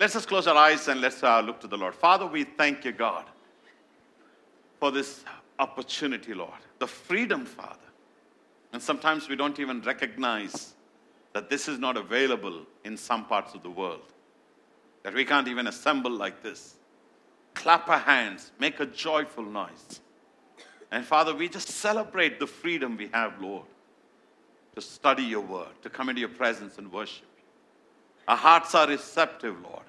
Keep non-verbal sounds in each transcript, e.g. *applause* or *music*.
Let's just close our eyes and let's uh, look to the Lord. Father, we thank you, God, for this opportunity, Lord. The freedom, Father. And sometimes we don't even recognize that this is not available in some parts of the world, that we can't even assemble like this. Clap our hands, make a joyful noise. And Father, we just celebrate the freedom we have, Lord, to study your word, to come into your presence and worship. Our hearts are receptive, Lord.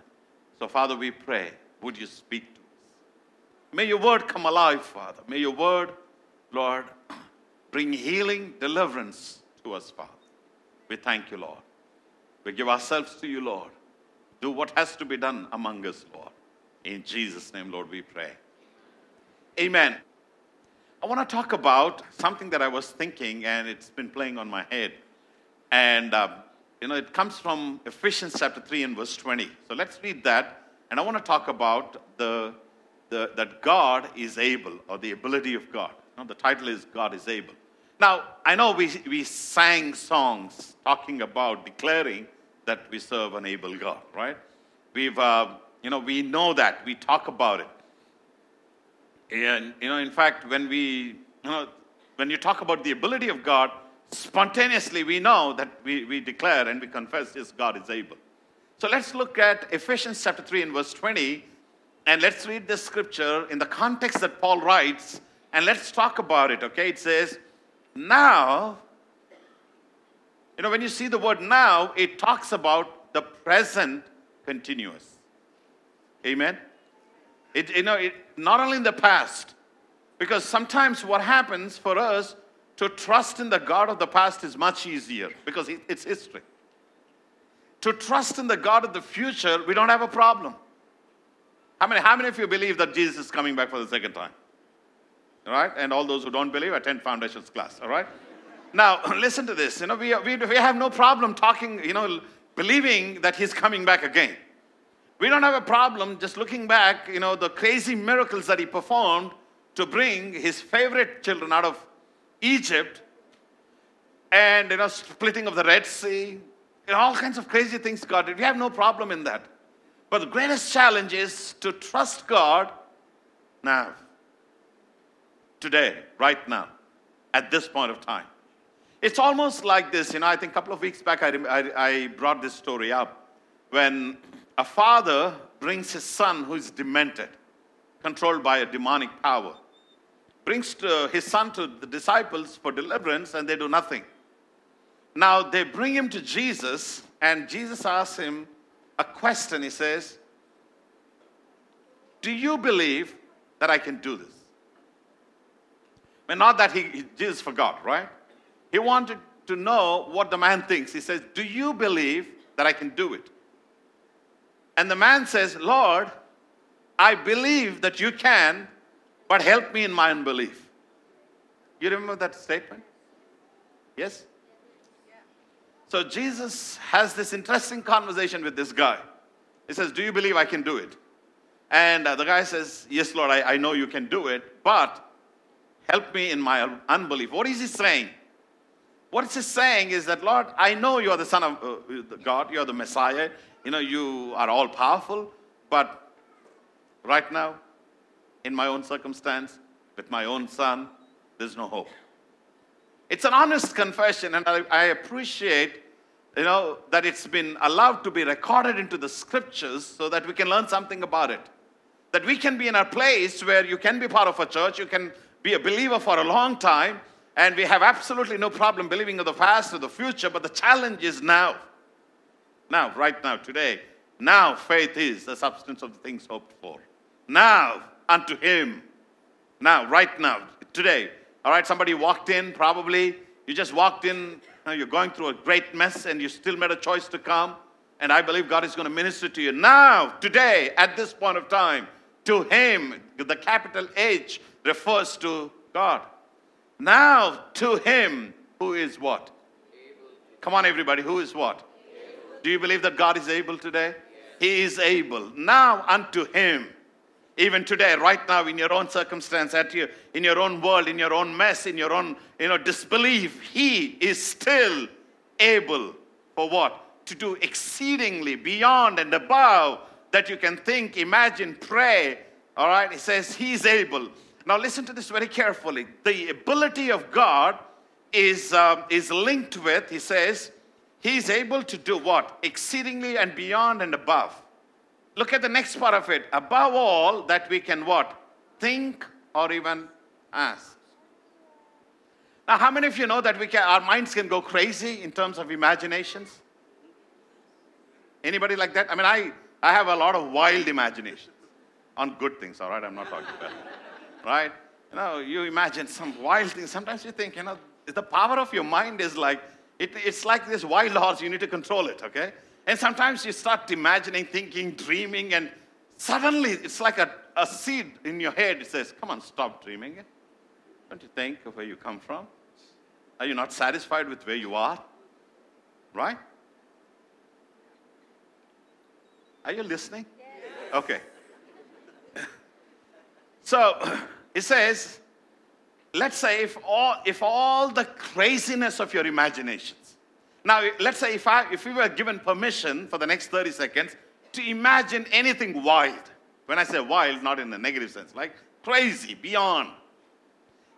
So, Father, we pray, would you speak to us? May your word come alive, Father. May your word, Lord, *clears throat* bring healing, deliverance to us, Father. We thank you, Lord. We give ourselves to you, Lord. Do what has to be done among us, Lord. In Jesus' name, Lord, we pray. Amen. I want to talk about something that I was thinking, and it's been playing on my head. And, uh, you know, it comes from Ephesians chapter 3 and verse 20. So let's read that. And I want to talk about the, the, that God is able, or the ability of God. You know, the title is God is able. Now, I know we, we sang songs talking about declaring that we serve an able God, right? We've, uh, you know, we know that. We talk about it. And, you know, in fact, when we, you know, when you talk about the ability of God, spontaneously we know that we, we declare and we confess, yes, God is able. So let's look at Ephesians chapter 3 and verse 20, and let's read this scripture in the context that Paul writes, and let's talk about it, okay? It says, now, you know, when you see the word now, it talks about the present continuous. Amen? It, you know, it, not only in the past, because sometimes what happens for us to trust in the God of the past is much easier because it's history. To trust in the God of the future, we don't have a problem. How many, how many of you believe that Jesus is coming back for the second time? All right? And all those who don't believe, attend Foundations class. All right? Now, *clears throat* listen to this. You know, we, we, we have no problem talking, you know, believing that he's coming back again. We don't have a problem just looking back, you know, the crazy miracles that he performed to bring his favorite children out of Egypt and, you know, splitting of the Red Sea, know, all kinds of crazy things God did. We have no problem in that. But the greatest challenge is to trust God now, today, right now, at this point of time. It's almost like this, you know, I think a couple of weeks back I, I, I brought this story up when a father brings his son who is demented, controlled by a demonic power, brings his son to the disciples for deliverance, and they do nothing. Now they bring him to Jesus, and Jesus asks him a question. He says, Do you believe that I can do this? But not that he, he Jesus forgot, right? He wanted to know what the man thinks. He says, Do you believe that I can do it? And the man says, Lord, I believe that you can, but help me in my unbelief. You remember that statement? Yes? So Jesus has this interesting conversation with this guy. He says, Do you believe I can do it? And uh, the guy says, Yes, Lord, I, I know you can do it, but help me in my unbelief. What is he saying? What he's saying is that, Lord, I know you are the Son of uh, God, you are the Messiah, you know, you are all powerful, but right now, in my own circumstance, with my own son, there's no hope. It's an honest confession, and I, I appreciate, you know, that it's been allowed to be recorded into the scriptures so that we can learn something about it. That we can be in a place where you can be part of a church, you can be a believer for a long time, and we have absolutely no problem believing in the past or the future, but the challenge is now. Now, right now, today. Now, faith is the substance of the things hoped for. Now, unto Him. Now, right now, today. All right, somebody walked in, probably. You just walked in, you're going through a great mess, and you still made a choice to come. And I believe God is going to minister to you now, today, at this point of time. To Him, the capital H refers to God. Now, to Him who is what? Come on, everybody, who is what? Do you believe that God is able today? He is able. Now unto him. Even today, right now, in your own circumstance, at your, in your own world, in your own mess, in your own you know, disbelief, He is still able for what? To do exceedingly beyond and above that you can think, imagine, pray. All right, He says He's able. Now, listen to this very carefully. The ability of God is, um, is linked with, he says, He's able to do what? Exceedingly and beyond and above. Look at the next part of it. Above all that we can what? Think or even ask. Now, how many of you know that we can, our minds can go crazy in terms of imaginations? Anybody like that? I mean, I, I have a lot of wild imaginations on good things, all right? I'm not talking about, right? You know, you imagine some wild things. Sometimes you think, you know, the power of your mind is like, it, it's like this wild horse, you need to control it, okay? And sometimes you start imagining, thinking, dreaming, and suddenly it's like a, a seed in your head. It says, Come on, stop dreaming. Don't you think of where you come from? Are you not satisfied with where you are? Right? Are you listening? Yes. Okay. so it says, let's say if all, if all the craziness of your imaginations. Now, let's say if, I, if we were given permission for the next 30 seconds to imagine anything wild. When I say wild, not in a negative sense, like crazy, beyond.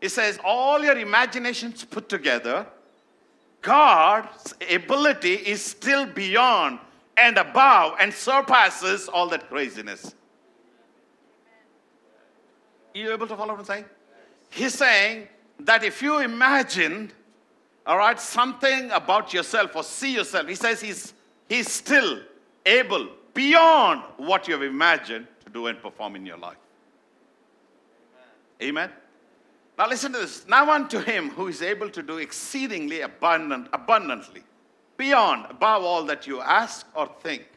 It says, all your imaginations put together, God's ability is still beyond and above and surpasses all that craziness. Are you able to follow what I'm saying? He's saying that if you imagine, all right, something about yourself or see yourself, he says he's, he's still able, beyond what you have imagined, to do and perform in your life. Amen. Amen. Now listen to this. Now unto him who is able to do exceedingly abundant, abundantly, beyond, above all that you ask or think.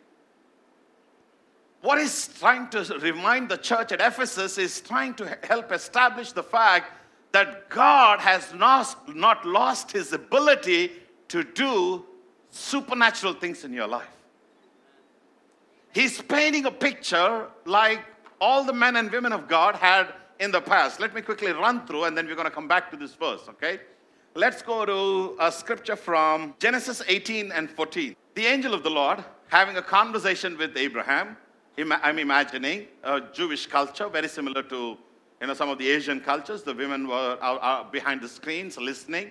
What he's trying to remind the church at Ephesus is trying to help establish the fact that God has not, not lost his ability to do supernatural things in your life. He's painting a picture like all the men and women of God had in the past. Let me quickly run through and then we're going to come back to this verse, okay? Let's go to a scripture from Genesis 18 and 14. The angel of the Lord having a conversation with Abraham. I'm imagining a Jewish culture very similar to you know, some of the Asian cultures. The women were out behind the screens listening.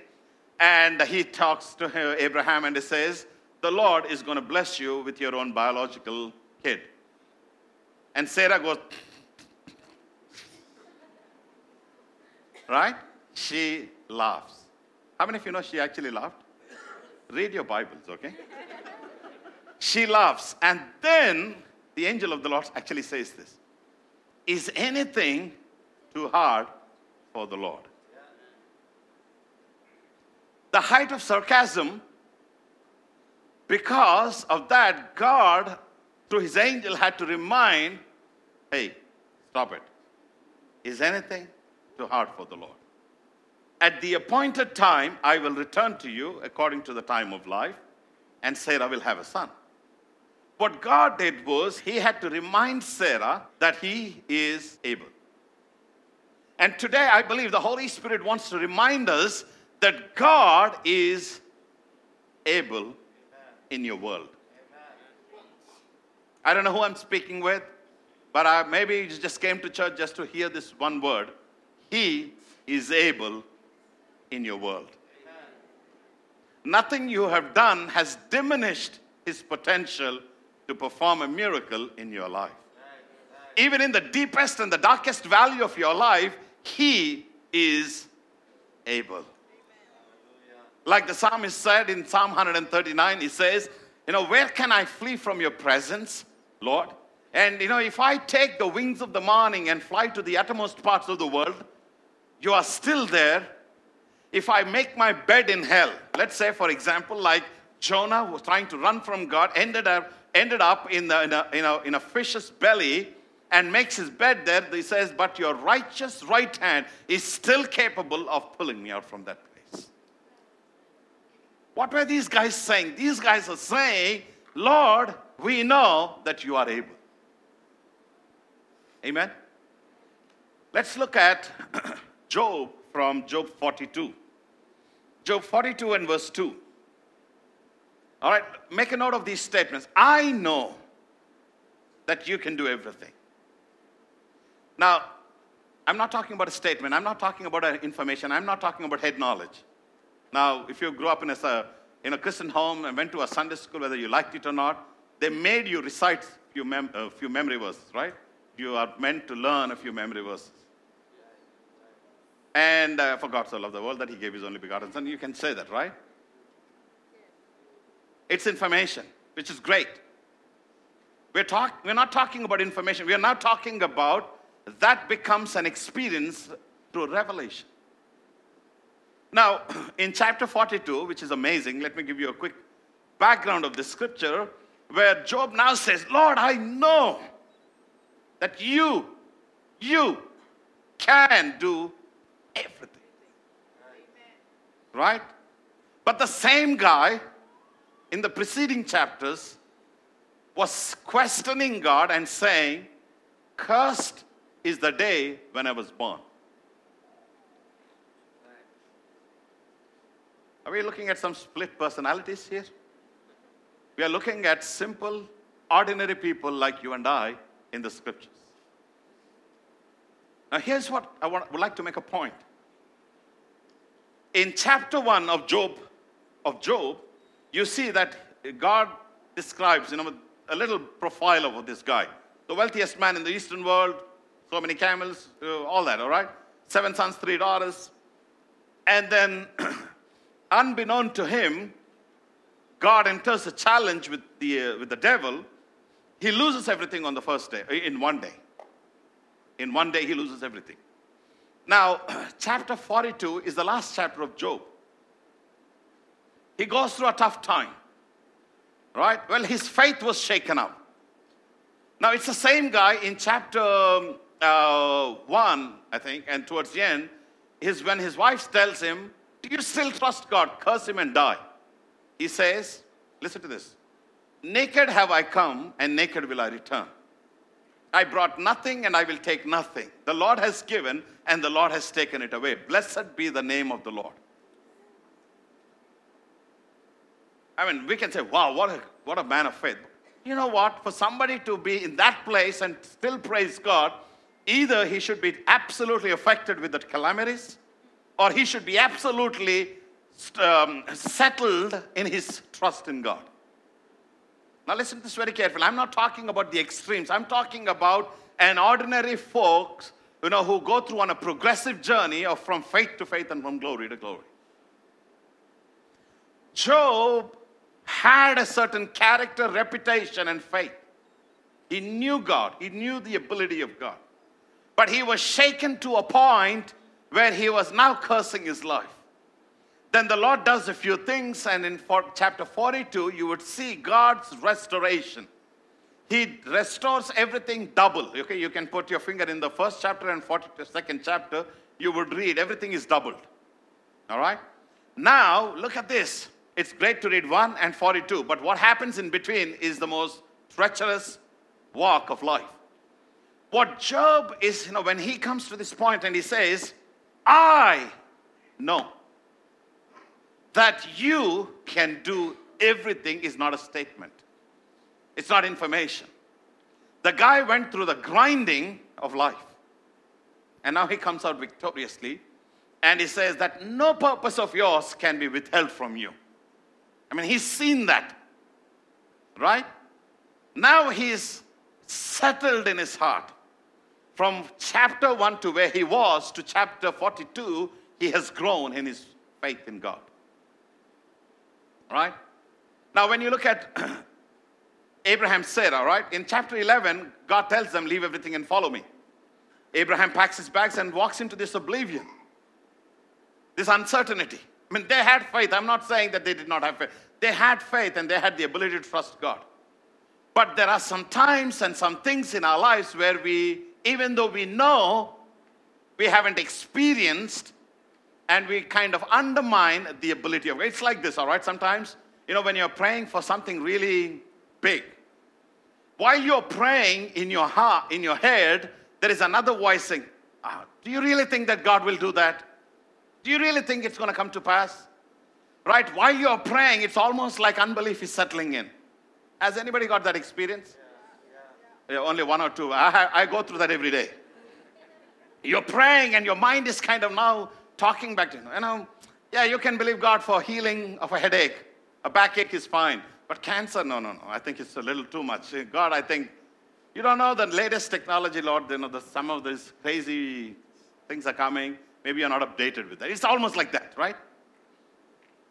And he talks to Abraham and he says, The Lord is going to bless you with your own biological kid. And Sarah goes, right? She laughs. How many of you know she actually laughed? Read your Bibles, okay? she laughs. And then the angel of the Lord actually says this Is anything too hard for the Lord? The height of sarcasm, because of that, God, through his angel, had to remind hey, stop it. Is anything too hard for the Lord. At the appointed time, I will return to you according to the time of life, and Sarah will have a son. What God did was, He had to remind Sarah that He is able. And today, I believe the Holy Spirit wants to remind us that God is able in your world. I don't know who I'm speaking with, but I, maybe you just came to church just to hear this one word. He is able in your world. Amen. Nothing you have done has diminished his potential to perform a miracle in your life. Even in the deepest and the darkest valley of your life, he is able. Like the psalmist said in Psalm 139, he says, You know, where can I flee from your presence, Lord? And, you know, if I take the wings of the morning and fly to the uttermost parts of the world, you are still there. If I make my bed in hell, let's say, for example, like Jonah was trying to run from God, ended up, ended up in, the, in, a, in, a, in a fish's belly and makes his bed there. He says, But your righteous right hand is still capable of pulling me out from that place. What were these guys saying? These guys are saying, Lord, we know that you are able. Amen. Let's look at *clears throat* Job from Job 42. Job 42 and verse 2. All right, make a note of these statements. I know that you can do everything. Now, I'm not talking about a statement. I'm not talking about information. I'm not talking about head knowledge. Now, if you grew up in a, in a Christian home and went to a Sunday school, whether you liked it or not, they made you recite a few, mem- a few memory verses, right? You are meant to learn a few memory verses. And uh, for God so loved the world that he gave his only begotten son. You can say that, right? It's information, which is great. We're, talk- we're not talking about information. We are now talking about that becomes an experience through revelation. Now, *clears throat* in chapter 42, which is amazing, let me give you a quick background of the scripture where Job now says, Lord, I know that you, you can do everything. Right? But the same guy in the preceding chapters was questioning God and saying, Cursed is the day when I was born. Are we looking at some split personalities here? We are looking at simple, ordinary people like you and I in the scriptures. Now, here's what I want, would like to make a point. In chapter 1 of Job, of Job, you see that God describes, you know, a little profile of this guy. The wealthiest man in the Eastern world, so many camels, uh, all that, all right? Seven sons, three daughters. And then, *clears throat* unbeknown to him, God enters a challenge with the, uh, with the devil. He loses everything on the first day, uh, in one day. In one day, he loses everything. Now, *clears throat* chapter 42 is the last chapter of Job. He goes through a tough time, right? Well, his faith was shaken up. Now, it's the same guy in chapter um, uh, 1, I think, and towards the end, is when his wife tells him, Do you still trust God? Curse him and die. He says, Listen to this Naked have I come, and naked will I return. I brought nothing, and I will take nothing. The Lord has given, and the Lord has taken it away. Blessed be the name of the Lord. I mean, we can say, wow, what a, what a man of faith. You know what? For somebody to be in that place and still praise God, either he should be absolutely affected with the calamities, or he should be absolutely um, settled in his trust in God. Now, listen to this very carefully. I'm not talking about the extremes. I'm talking about an ordinary folks, you know, who go through on a progressive journey of from faith to faith and from glory to glory. Job had a certain character, reputation, and faith. He knew God, he knew the ability of God. But he was shaken to a point where he was now cursing his life. Then the Lord does a few things, and in for, chapter 42, you would see God's restoration. He restores everything double. Okay, you can put your finger in the first chapter and 42nd chapter, you would read everything is doubled. All right? Now, look at this. It's great to read 1 and 42, but what happens in between is the most treacherous walk of life. What Job is, you know, when he comes to this point and he says, I know that you can do everything is not a statement, it's not information. The guy went through the grinding of life, and now he comes out victoriously, and he says that no purpose of yours can be withheld from you. I mean, he's seen that, right? Now he's settled in his heart. From chapter 1 to where he was to chapter 42, he has grown in his faith in God. Right? Now, when you look at *clears throat* Abraham Sarah, right? In chapter 11, God tells them, Leave everything and follow me. Abraham packs his bags and walks into this oblivion, this uncertainty. I mean, they had faith. I'm not saying that they did not have faith. They had faith and they had the ability to trust God. But there are some times and some things in our lives where we, even though we know, we haven't experienced, and we kind of undermine the ability of It's like this, all right? Sometimes, you know, when you're praying for something really big, while you're praying in your heart, in your head, there is another voice saying, oh, Do you really think that God will do that? Do you really think it's going to come to pass? Right? While you're praying, it's almost like unbelief is settling in. Has anybody got that experience? Only one or two. I, I go through that every day. You're praying and your mind is kind of now talking back to you. You know, yeah, you can believe God for healing of a headache. A backache is fine. But cancer, no, no, no. I think it's a little too much. God, I think you don't know the latest technology, Lord. You know, the, some of these crazy things are coming. Maybe you're not updated with that. It's almost like that, right?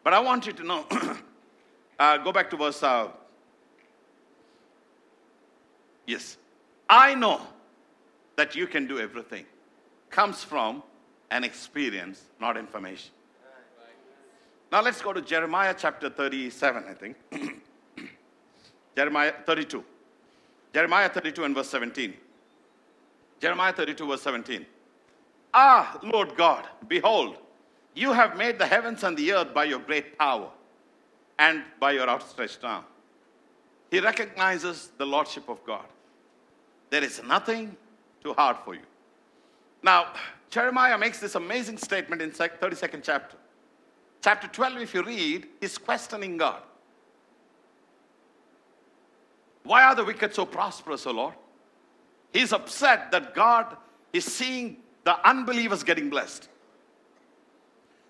But I want you to know. *clears throat* uh, go back to verse. Uh, yes. I know that you can do everything. Comes from an experience, not information. Now let's go to Jeremiah chapter 37, I think. *clears throat* Jeremiah 32. Jeremiah 32 and verse 17. Jeremiah 32, verse 17. Ah, Lord God, behold, you have made the heavens and the earth by your great power and by your outstretched arm. He recognizes the lordship of God. There is nothing too hard for you. Now, Jeremiah makes this amazing statement in 32nd chapter. Chapter 12, if you read, he's questioning God. Why are the wicked so prosperous, O Lord? He's upset that God is seeing the unbelievers getting blessed.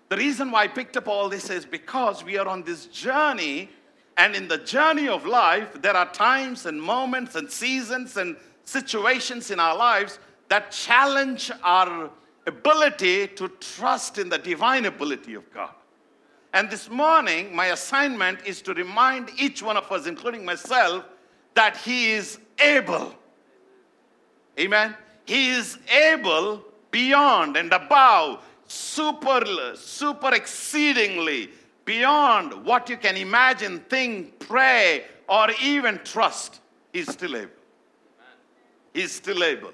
The reason why I picked up all this is because we are on this journey, and in the journey of life, there are times and moments and seasons and situations in our lives that challenge our ability to trust in the divine ability of God. And this morning, my assignment is to remind each one of us, including myself, that He is able. Amen. He is able beyond and above, super, super exceedingly beyond what you can imagine, think, pray, or even trust. He's still able. He's still able.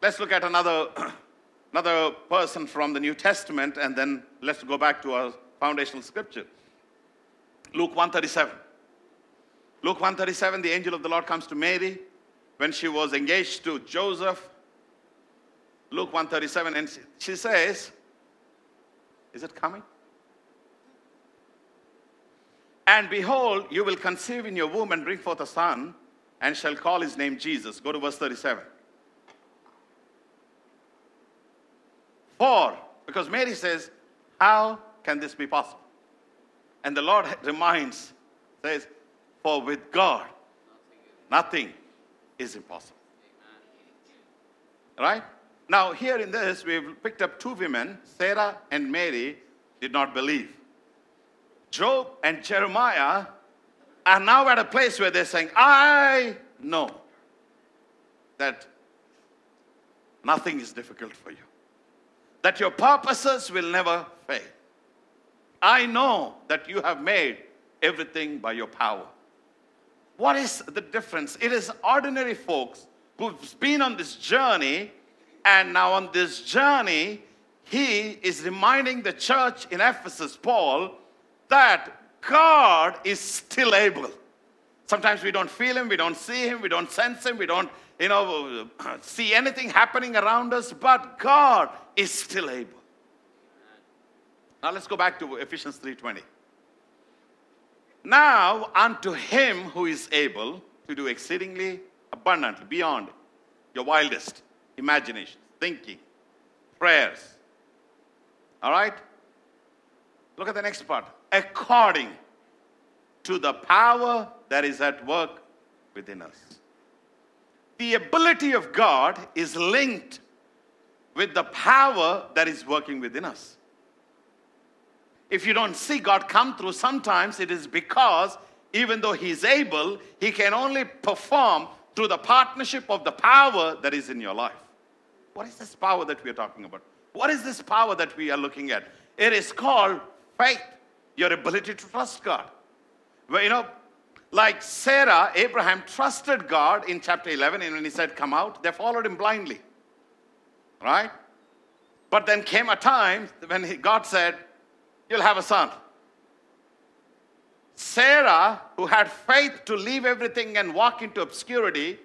Let's look at another, *clears throat* another person from the New Testament and then let's go back to our foundational scripture. Luke 137. Luke 137, the angel of the Lord comes to Mary when she was engaged to Joseph. Luke 137, and she says, Is it coming? And behold, you will conceive in your womb and bring forth a son, and shall call his name Jesus. Go to verse 37. For, because Mary says, How can this be possible? And the Lord reminds, says, For with God, nothing is impossible. Right? Now, here in this, we've picked up two women, Sarah and Mary, did not believe. Job and Jeremiah are now at a place where they're saying, I know that nothing is difficult for you, that your purposes will never fail. I know that you have made everything by your power. What is the difference? It is ordinary folks who've been on this journey, and now on this journey, he is reminding the church in Ephesus, Paul, that God is still able. Sometimes we don't feel him, we don't see him, we don't sense him, we don't, you know, *clears throat* see anything happening around us, but God is still able. Now let's go back to Ephesians 3:20. Now unto him who is able to do exceedingly abundantly beyond your wildest imagination, thinking, prayers. All right? Look at the next part. According to the power that is at work within us. The ability of God is linked with the power that is working within us if you don't see God come through, sometimes it is because even though He's able, He can only perform through the partnership of the power that is in your life. What is this power that we are talking about? What is this power that we are looking at? It is called faith, your ability to trust God. Well, you know, like Sarah, Abraham trusted God in chapter 11, and when he said, Come out, they followed him blindly. Right? But then came a time when he, God said, you'll have a son. Sarah, who had faith to leave everything and walk into obscurity,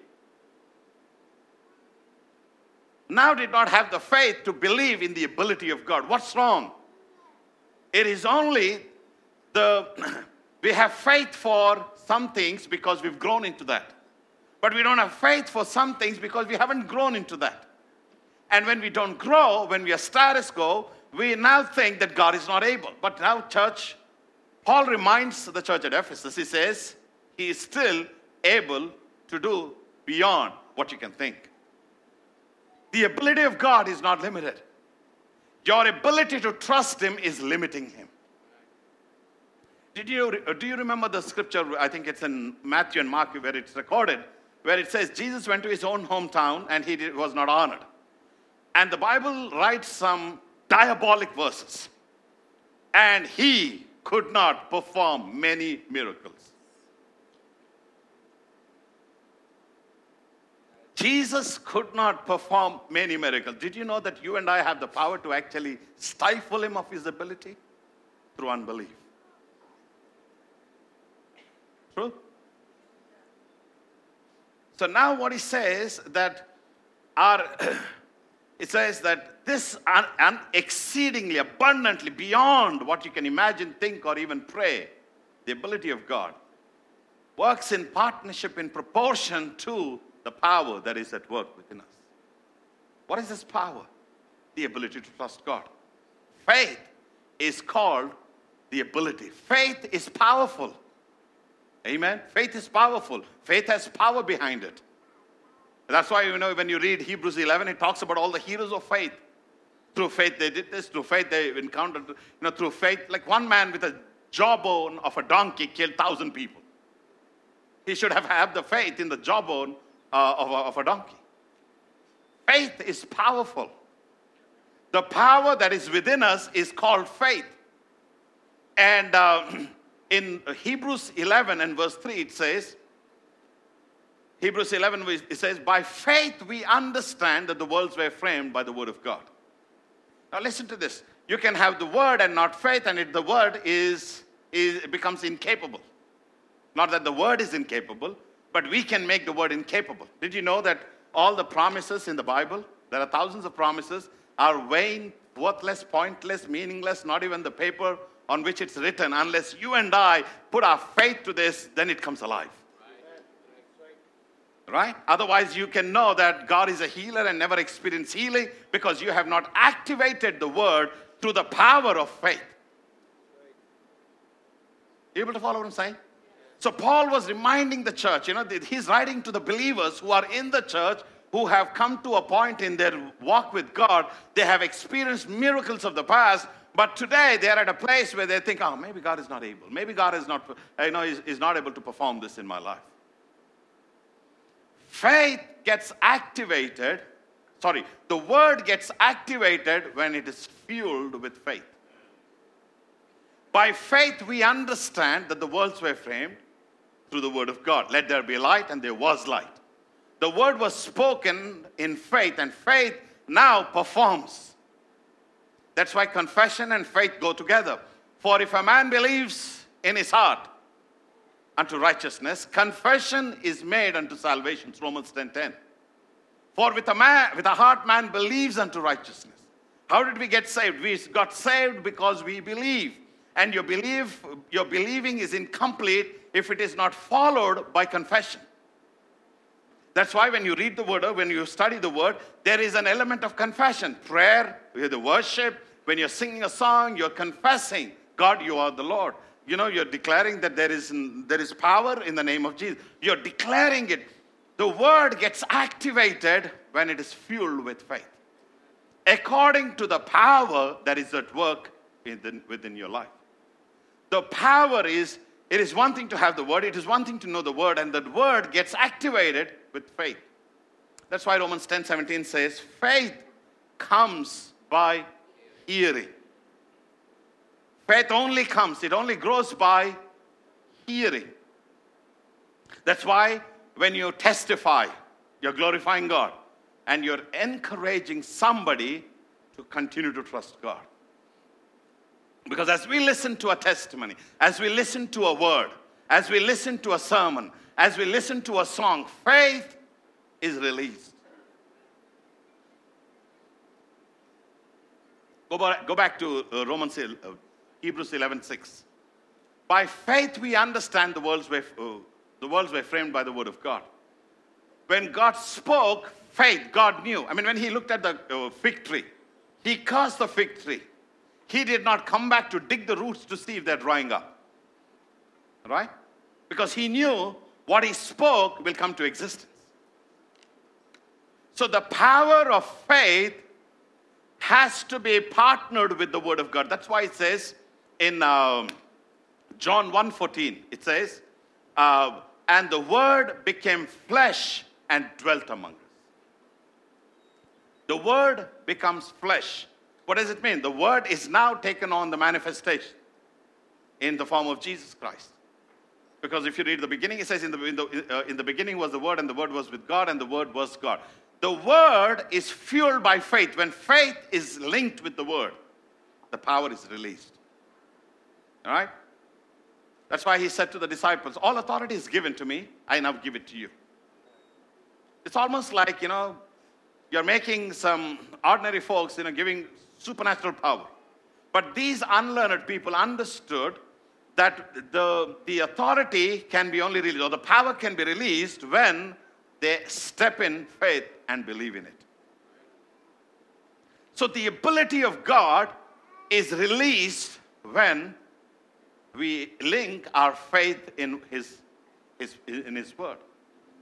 now did not have the faith to believe in the ability of God. What's wrong? It is only the *clears throat* we have faith for some things because we've grown into that. But we don't have faith for some things because we haven't grown into that. And when we don't grow, when we are status quo, we now think that God is not able. But now, church, Paul reminds the church at Ephesus, he says, He is still able to do beyond what you can think. The ability of God is not limited. Your ability to trust Him is limiting Him. Did you, uh, do you remember the scripture? I think it's in Matthew and Mark where it's recorded, where it says Jesus went to his own hometown and he was not honored. And the Bible writes some diabolic verses. And he could not perform many miracles. Jesus could not perform many miracles. Did you know that you and I have the power to actually stifle him of his ability? Through unbelief. True? So now what he says that our *clears throat* it says that this un, un, exceedingly abundantly beyond what you can imagine, think, or even pray, the ability of God works in partnership in proportion to the power that is at work within us. What is this power? The ability to trust God. Faith is called the ability. Faith is powerful. Amen. Faith is powerful. Faith has power behind it. That's why, you know, when you read Hebrews 11, it talks about all the heroes of faith. Through faith, they did this. Through faith, they encountered, you know, through faith, like one man with a jawbone of a donkey killed thousand people. He should have had the faith in the jawbone uh, of, a, of a donkey. Faith is powerful. The power that is within us is called faith. And uh, *clears throat* in Hebrews 11 and verse 3, it says, Hebrews 11, it says, By faith we understand that the worlds were framed by the word of God. Now listen to this. You can have the word and not faith, and it, the word is, is becomes incapable. Not that the word is incapable, but we can make the word incapable. Did you know that all the promises in the Bible, there are thousands of promises, are vain, worthless, pointless, meaningless, not even the paper on which it's written. Unless you and I put our faith to this, then it comes alive. Right? Otherwise, you can know that God is a healer and never experience healing because you have not activated the word through the power of faith. You able to follow what I'm saying? So, Paul was reminding the church, you know, he's writing to the believers who are in the church who have come to a point in their walk with God, they have experienced miracles of the past, but today they're at a place where they think, oh, maybe God is not able. Maybe God is not, you know, is, is not able to perform this in my life. Faith gets activated, sorry, the word gets activated when it is fueled with faith. By faith, we understand that the worlds were framed through the word of God. Let there be light, and there was light. The word was spoken in faith, and faith now performs. That's why confession and faith go together. For if a man believes in his heart unto righteousness, confession is made unto salvation. It's Romans 10 10. For with a man, with a heart man believes unto righteousness. How did we get saved? We got saved because we believe. And your belief, your believing is incomplete if it is not followed by confession. That's why when you read the word or when you study the word, there is an element of confession. Prayer, the worship, when you're singing a song, you're confessing, God, you are the Lord. You know, you're declaring that there is, there is power in the name of Jesus. You're declaring it. The word gets activated when it is fueled with faith, according to the power that is at work within, within your life. The power is, it is one thing to have the word, it is one thing to know the word, and that word gets activated with faith. That's why Romans 10 17 says, faith comes by hearing. Faith only comes, it only grows by hearing. That's why when you testify, you're glorifying God and you're encouraging somebody to continue to trust God. Because as we listen to a testimony, as we listen to a word, as we listen to a sermon, as we listen to a song, faith is released. Go back, go back to uh, Romans, uh, Hebrews 11 6. By faith, we understand the worlds, were, uh, the worlds were framed by the word of God. when God spoke, faith, God knew. I mean, when he looked at the uh, fig tree, he cursed the fig tree. He did not come back to dig the roots to see if they're drying up. Right? Because he knew what he spoke will come to existence. So the power of faith has to be partnered with the word of God. That's why it says in um, John 1:14, it says, uh, and the word became flesh and dwelt among us. The word becomes flesh. What does it mean? The word is now taken on the manifestation in the form of Jesus Christ. Because if you read the beginning, it says, in the, in, the, uh, in the beginning was the Word, and the Word was with God, and the Word was God. The Word is fueled by faith. When faith is linked with the Word, the power is released. All right? That's why he said to the disciples, All authority is given to me, I now give it to you. It's almost like, you know, you're making some ordinary folks, you know, giving supernatural power. But these unlearned people understood that the, the authority can be only released, or the power can be released when they step in faith and believe in it. So the ability of God is released when we link our faith in his, his, in his word.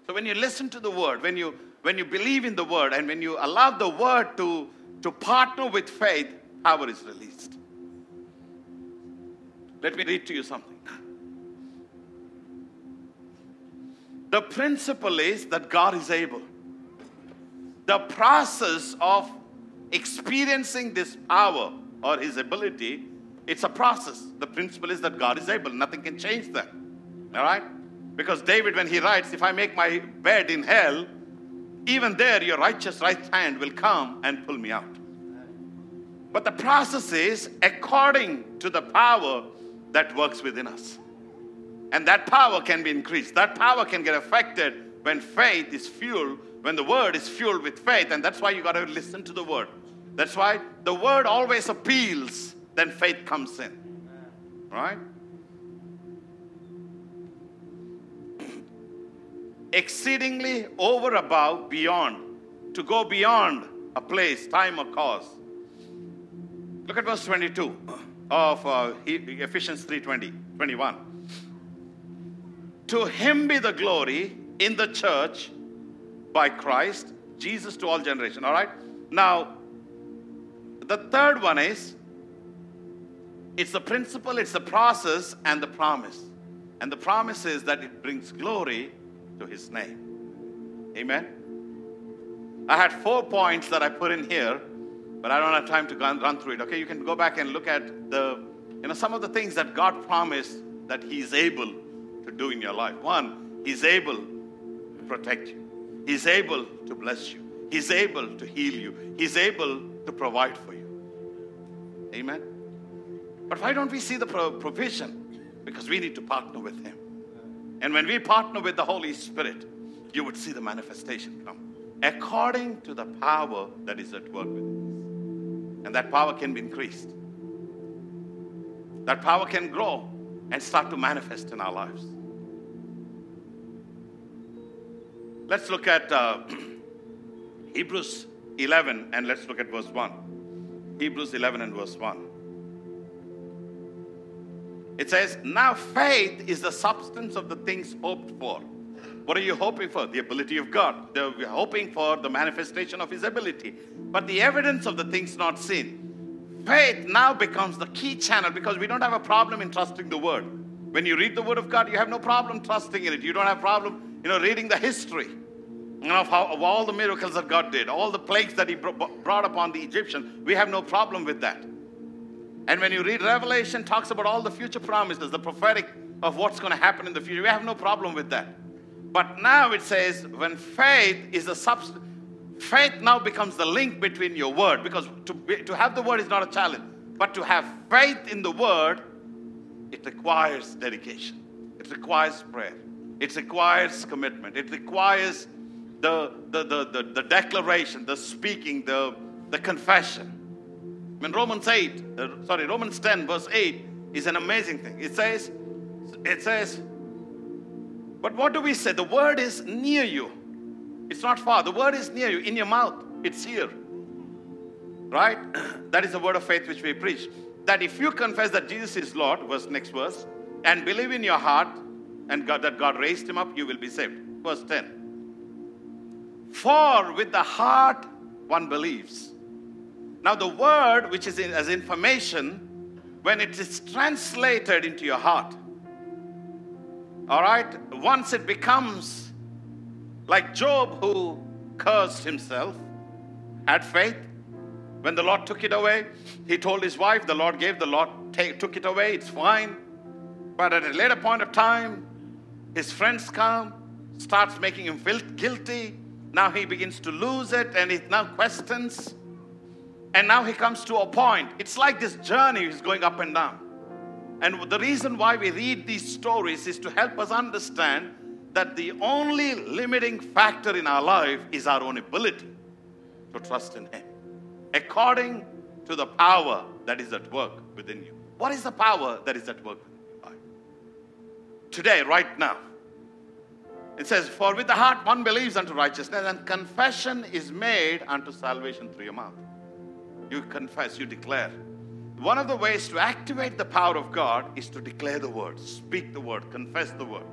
So when you listen to the word, when you, when you believe in the word, and when you allow the word to, to partner with faith, power is released. Let me read to you something. The principle is that God is able. The process of experiencing this power or his ability, it's a process. The principle is that God is able. Nothing can change that. All right? Because David, when he writes, If I make my bed in hell, even there your righteous right hand will come and pull me out. But the process is according to the power that works within us. And that power can be increased. That power can get affected when faith is fueled, when the word is fueled with faith. And that's why you got to listen to the word. That's why the word always appeals, then faith comes in. Right? *clears throat* Exceedingly over above, beyond. To go beyond a place, time, or cause. Look at verse 22 of uh, Ephesians 3:20, 21. To him be the glory in the church by Christ, Jesus to all generation. All right? Now, the third one is it's the principle, it's the process, and the promise. And the promise is that it brings glory to his name. Amen. I had four points that I put in here but I don't have time to run through it. Okay, you can go back and look at the, you know, some of the things that God promised that He's able to do in your life. One, He's able to protect you. He's able to bless you. He's able to heal you. He's able to provide for you. Amen. But why don't we see the provision? Because we need to partner with Him. And when we partner with the Holy Spirit, you would see the manifestation come according to the power that is at work within us. And that power can be increased. That power can grow and start to manifest in our lives. Let's look at uh, *clears throat* Hebrews 11 and let's look at verse 1. Hebrews 11 and verse 1. It says, Now faith is the substance of the things hoped for what are you hoping for? The ability of God. They're hoping for the manifestation of His ability. But the evidence of the things not seen. Faith now becomes the key channel because we don't have a problem in trusting the Word. When you read the Word of God, you have no problem trusting in it. You don't have problem, you know, reading the history you know, of, how, of all the miracles that God did, all the plagues that He brought upon the Egyptians. We have no problem with that. And when you read Revelation, talks about all the future promises, the prophetic of what's going to happen in the future. We have no problem with that. But now it says when faith is the substance, faith now becomes the link between your word because to, be, to have the word is not a challenge, but to have faith in the word, it requires dedication, it requires prayer, it requires commitment, it requires the, the, the, the, the declaration, the speaking, the, the confession. When Romans 8, uh, sorry, Romans 10, verse 8 is an amazing thing. It says, it says, but what do we say? The word is near you. It's not far. The word is near you, in your mouth. It's here. Right? *clears throat* that is the word of faith which we preach. That if you confess that Jesus is Lord, verse next verse, and believe in your heart and God, that God raised him up, you will be saved. Verse 10. For with the heart one believes. Now, the word which is in, as information, when it is translated into your heart, all right, once it becomes like Job, who cursed himself, had faith. When the Lord took it away, he told his wife, The Lord gave, the Lord take, took it away, it's fine. But at a later point of time, his friends come, starts making him feel guilty. Now he begins to lose it and he now questions. And now he comes to a point. It's like this journey is going up and down. And the reason why we read these stories is to help us understand that the only limiting factor in our life is our own ability to trust in Him, according to the power that is at work within you. What is the power that is at work? Today, right now, it says, For with the heart one believes unto righteousness, and confession is made unto salvation through your mouth. You confess, you declare. One of the ways to activate the power of God is to declare the word, speak the word, confess the word.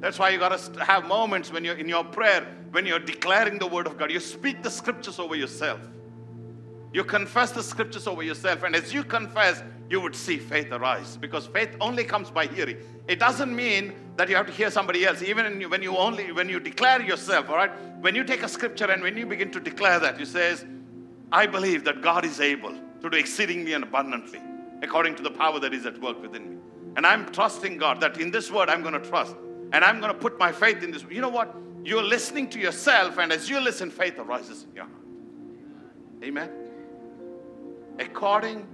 That's why you got to have moments when you're in your prayer, when you're declaring the word of God. You speak the scriptures over yourself. You confess the scriptures over yourself. And as you confess, you would see faith arise because faith only comes by hearing. It doesn't mean that you have to hear somebody else. Even when you only when you declare yourself, all right. When you take a scripture and when you begin to declare that, you says, "I believe that God is able to do exceedingly and abundantly, according to the power that is at work within me." And I'm trusting God that in this word I'm going to trust. And I'm going to put my faith in this. You know what? You're listening to yourself, and as you listen, faith arises in your heart. Amen. According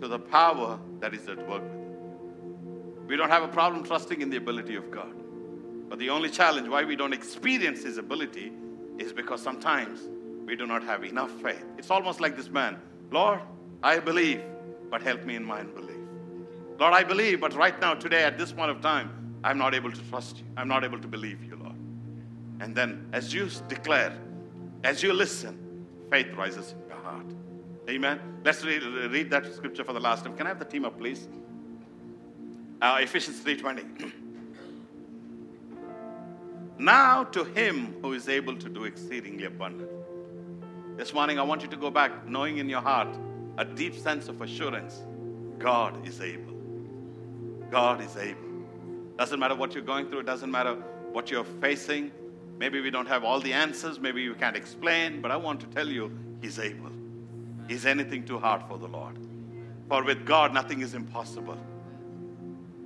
to the power that is at work with. We don't have a problem trusting in the ability of God. But the only challenge why we don't experience His ability is because sometimes we do not have enough faith. It's almost like this man Lord, I believe, but help me in my unbelief. Lord, I believe, but right now, today, at this point of time, I'm not able to trust you. I'm not able to believe you, Lord. And then, as you declare, as you listen, faith rises in your heart. Amen. Let's read, read that scripture for the last time. Can I have the team up, please? Uh, Ephesians 3:20. *clears throat* now to him who is able to do exceedingly abundantly. This morning, I want you to go back, knowing in your heart a deep sense of assurance God is able. God is able. Doesn't matter what you're going through, it doesn't matter what you're facing. Maybe we don't have all the answers, maybe you can't explain, but I want to tell you, He's able. Is anything too hard for the Lord? For with God, nothing is impossible.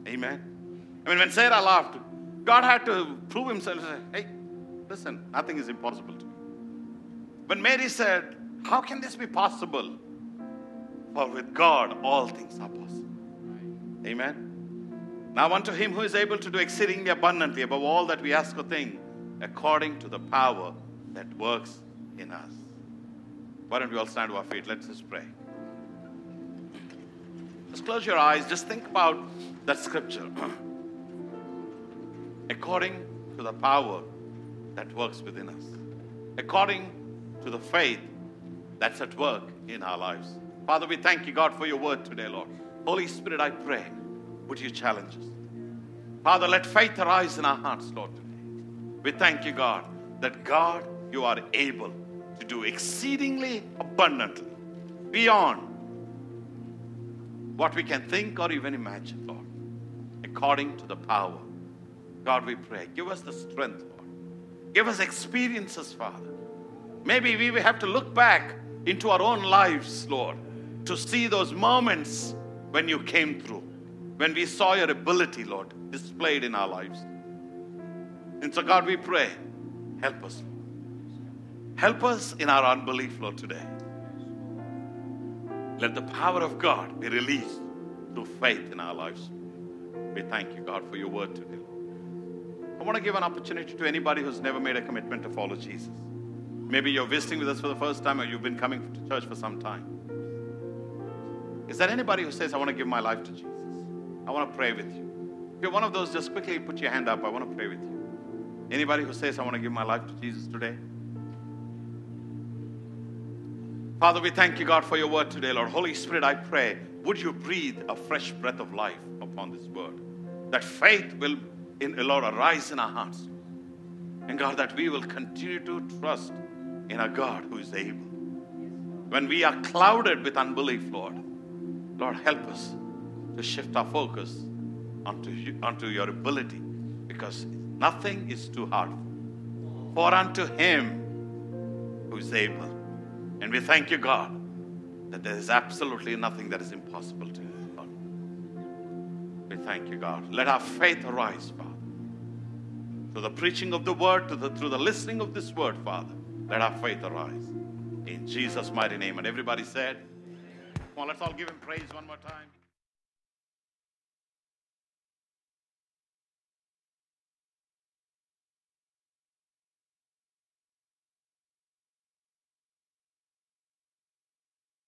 Amen. I mean, when Sarah laughed, God had to prove himself. Say, hey, listen, nothing is impossible to me. When Mary said, How can this be possible? For with God, all things are possible. Amen. Now, unto him who is able to do exceedingly abundantly above all that we ask or think, according to the power that works in us. Why don't we all stand to our feet? Let's just pray. Just close your eyes. Just think about that scripture. *clears throat* according to the power that works within us, according to the faith that's at work in our lives. Father, we thank you, God, for your word today, Lord. Holy Spirit, I pray would you challenge us? Father, let faith arise in our hearts, Lord, today. We thank you, God, that God, you are able to do exceedingly abundantly beyond what we can think or even imagine, Lord, according to the power. God, we pray. Give us the strength, Lord. Give us experiences, Father. Maybe we have to look back into our own lives, Lord, to see those moments when you came through when we saw your ability, Lord, displayed in our lives. And so, God, we pray, help us. Help us in our unbelief, Lord, today. Let the power of God be released through faith in our lives. We thank you, God, for your word today. I want to give an opportunity to anybody who's never made a commitment to follow Jesus. Maybe you're visiting with us for the first time or you've been coming to church for some time. Is there anybody who says, I want to give my life to Jesus? I want to pray with you. If you're one of those, just quickly put your hand up. I want to pray with you. Anybody who says, I want to give my life to Jesus today? Father, we thank you, God, for your word today, Lord. Holy Spirit, I pray, would you breathe a fresh breath of life upon this word? That faith will, in, Lord, arise in our hearts. And God, that we will continue to trust in a God who is able. When we are clouded with unbelief, Lord, Lord, help us to shift our focus onto, you, onto your ability because nothing is too hard. For unto him who is able. And we thank you, God, that there is absolutely nothing that is impossible to you, God. We thank you, God. Let our faith arise, Father. Through the preaching of the word, the, through the listening of this word, Father, let our faith arise. In Jesus' mighty name. And everybody said, Come on, let's all give him praise one more time.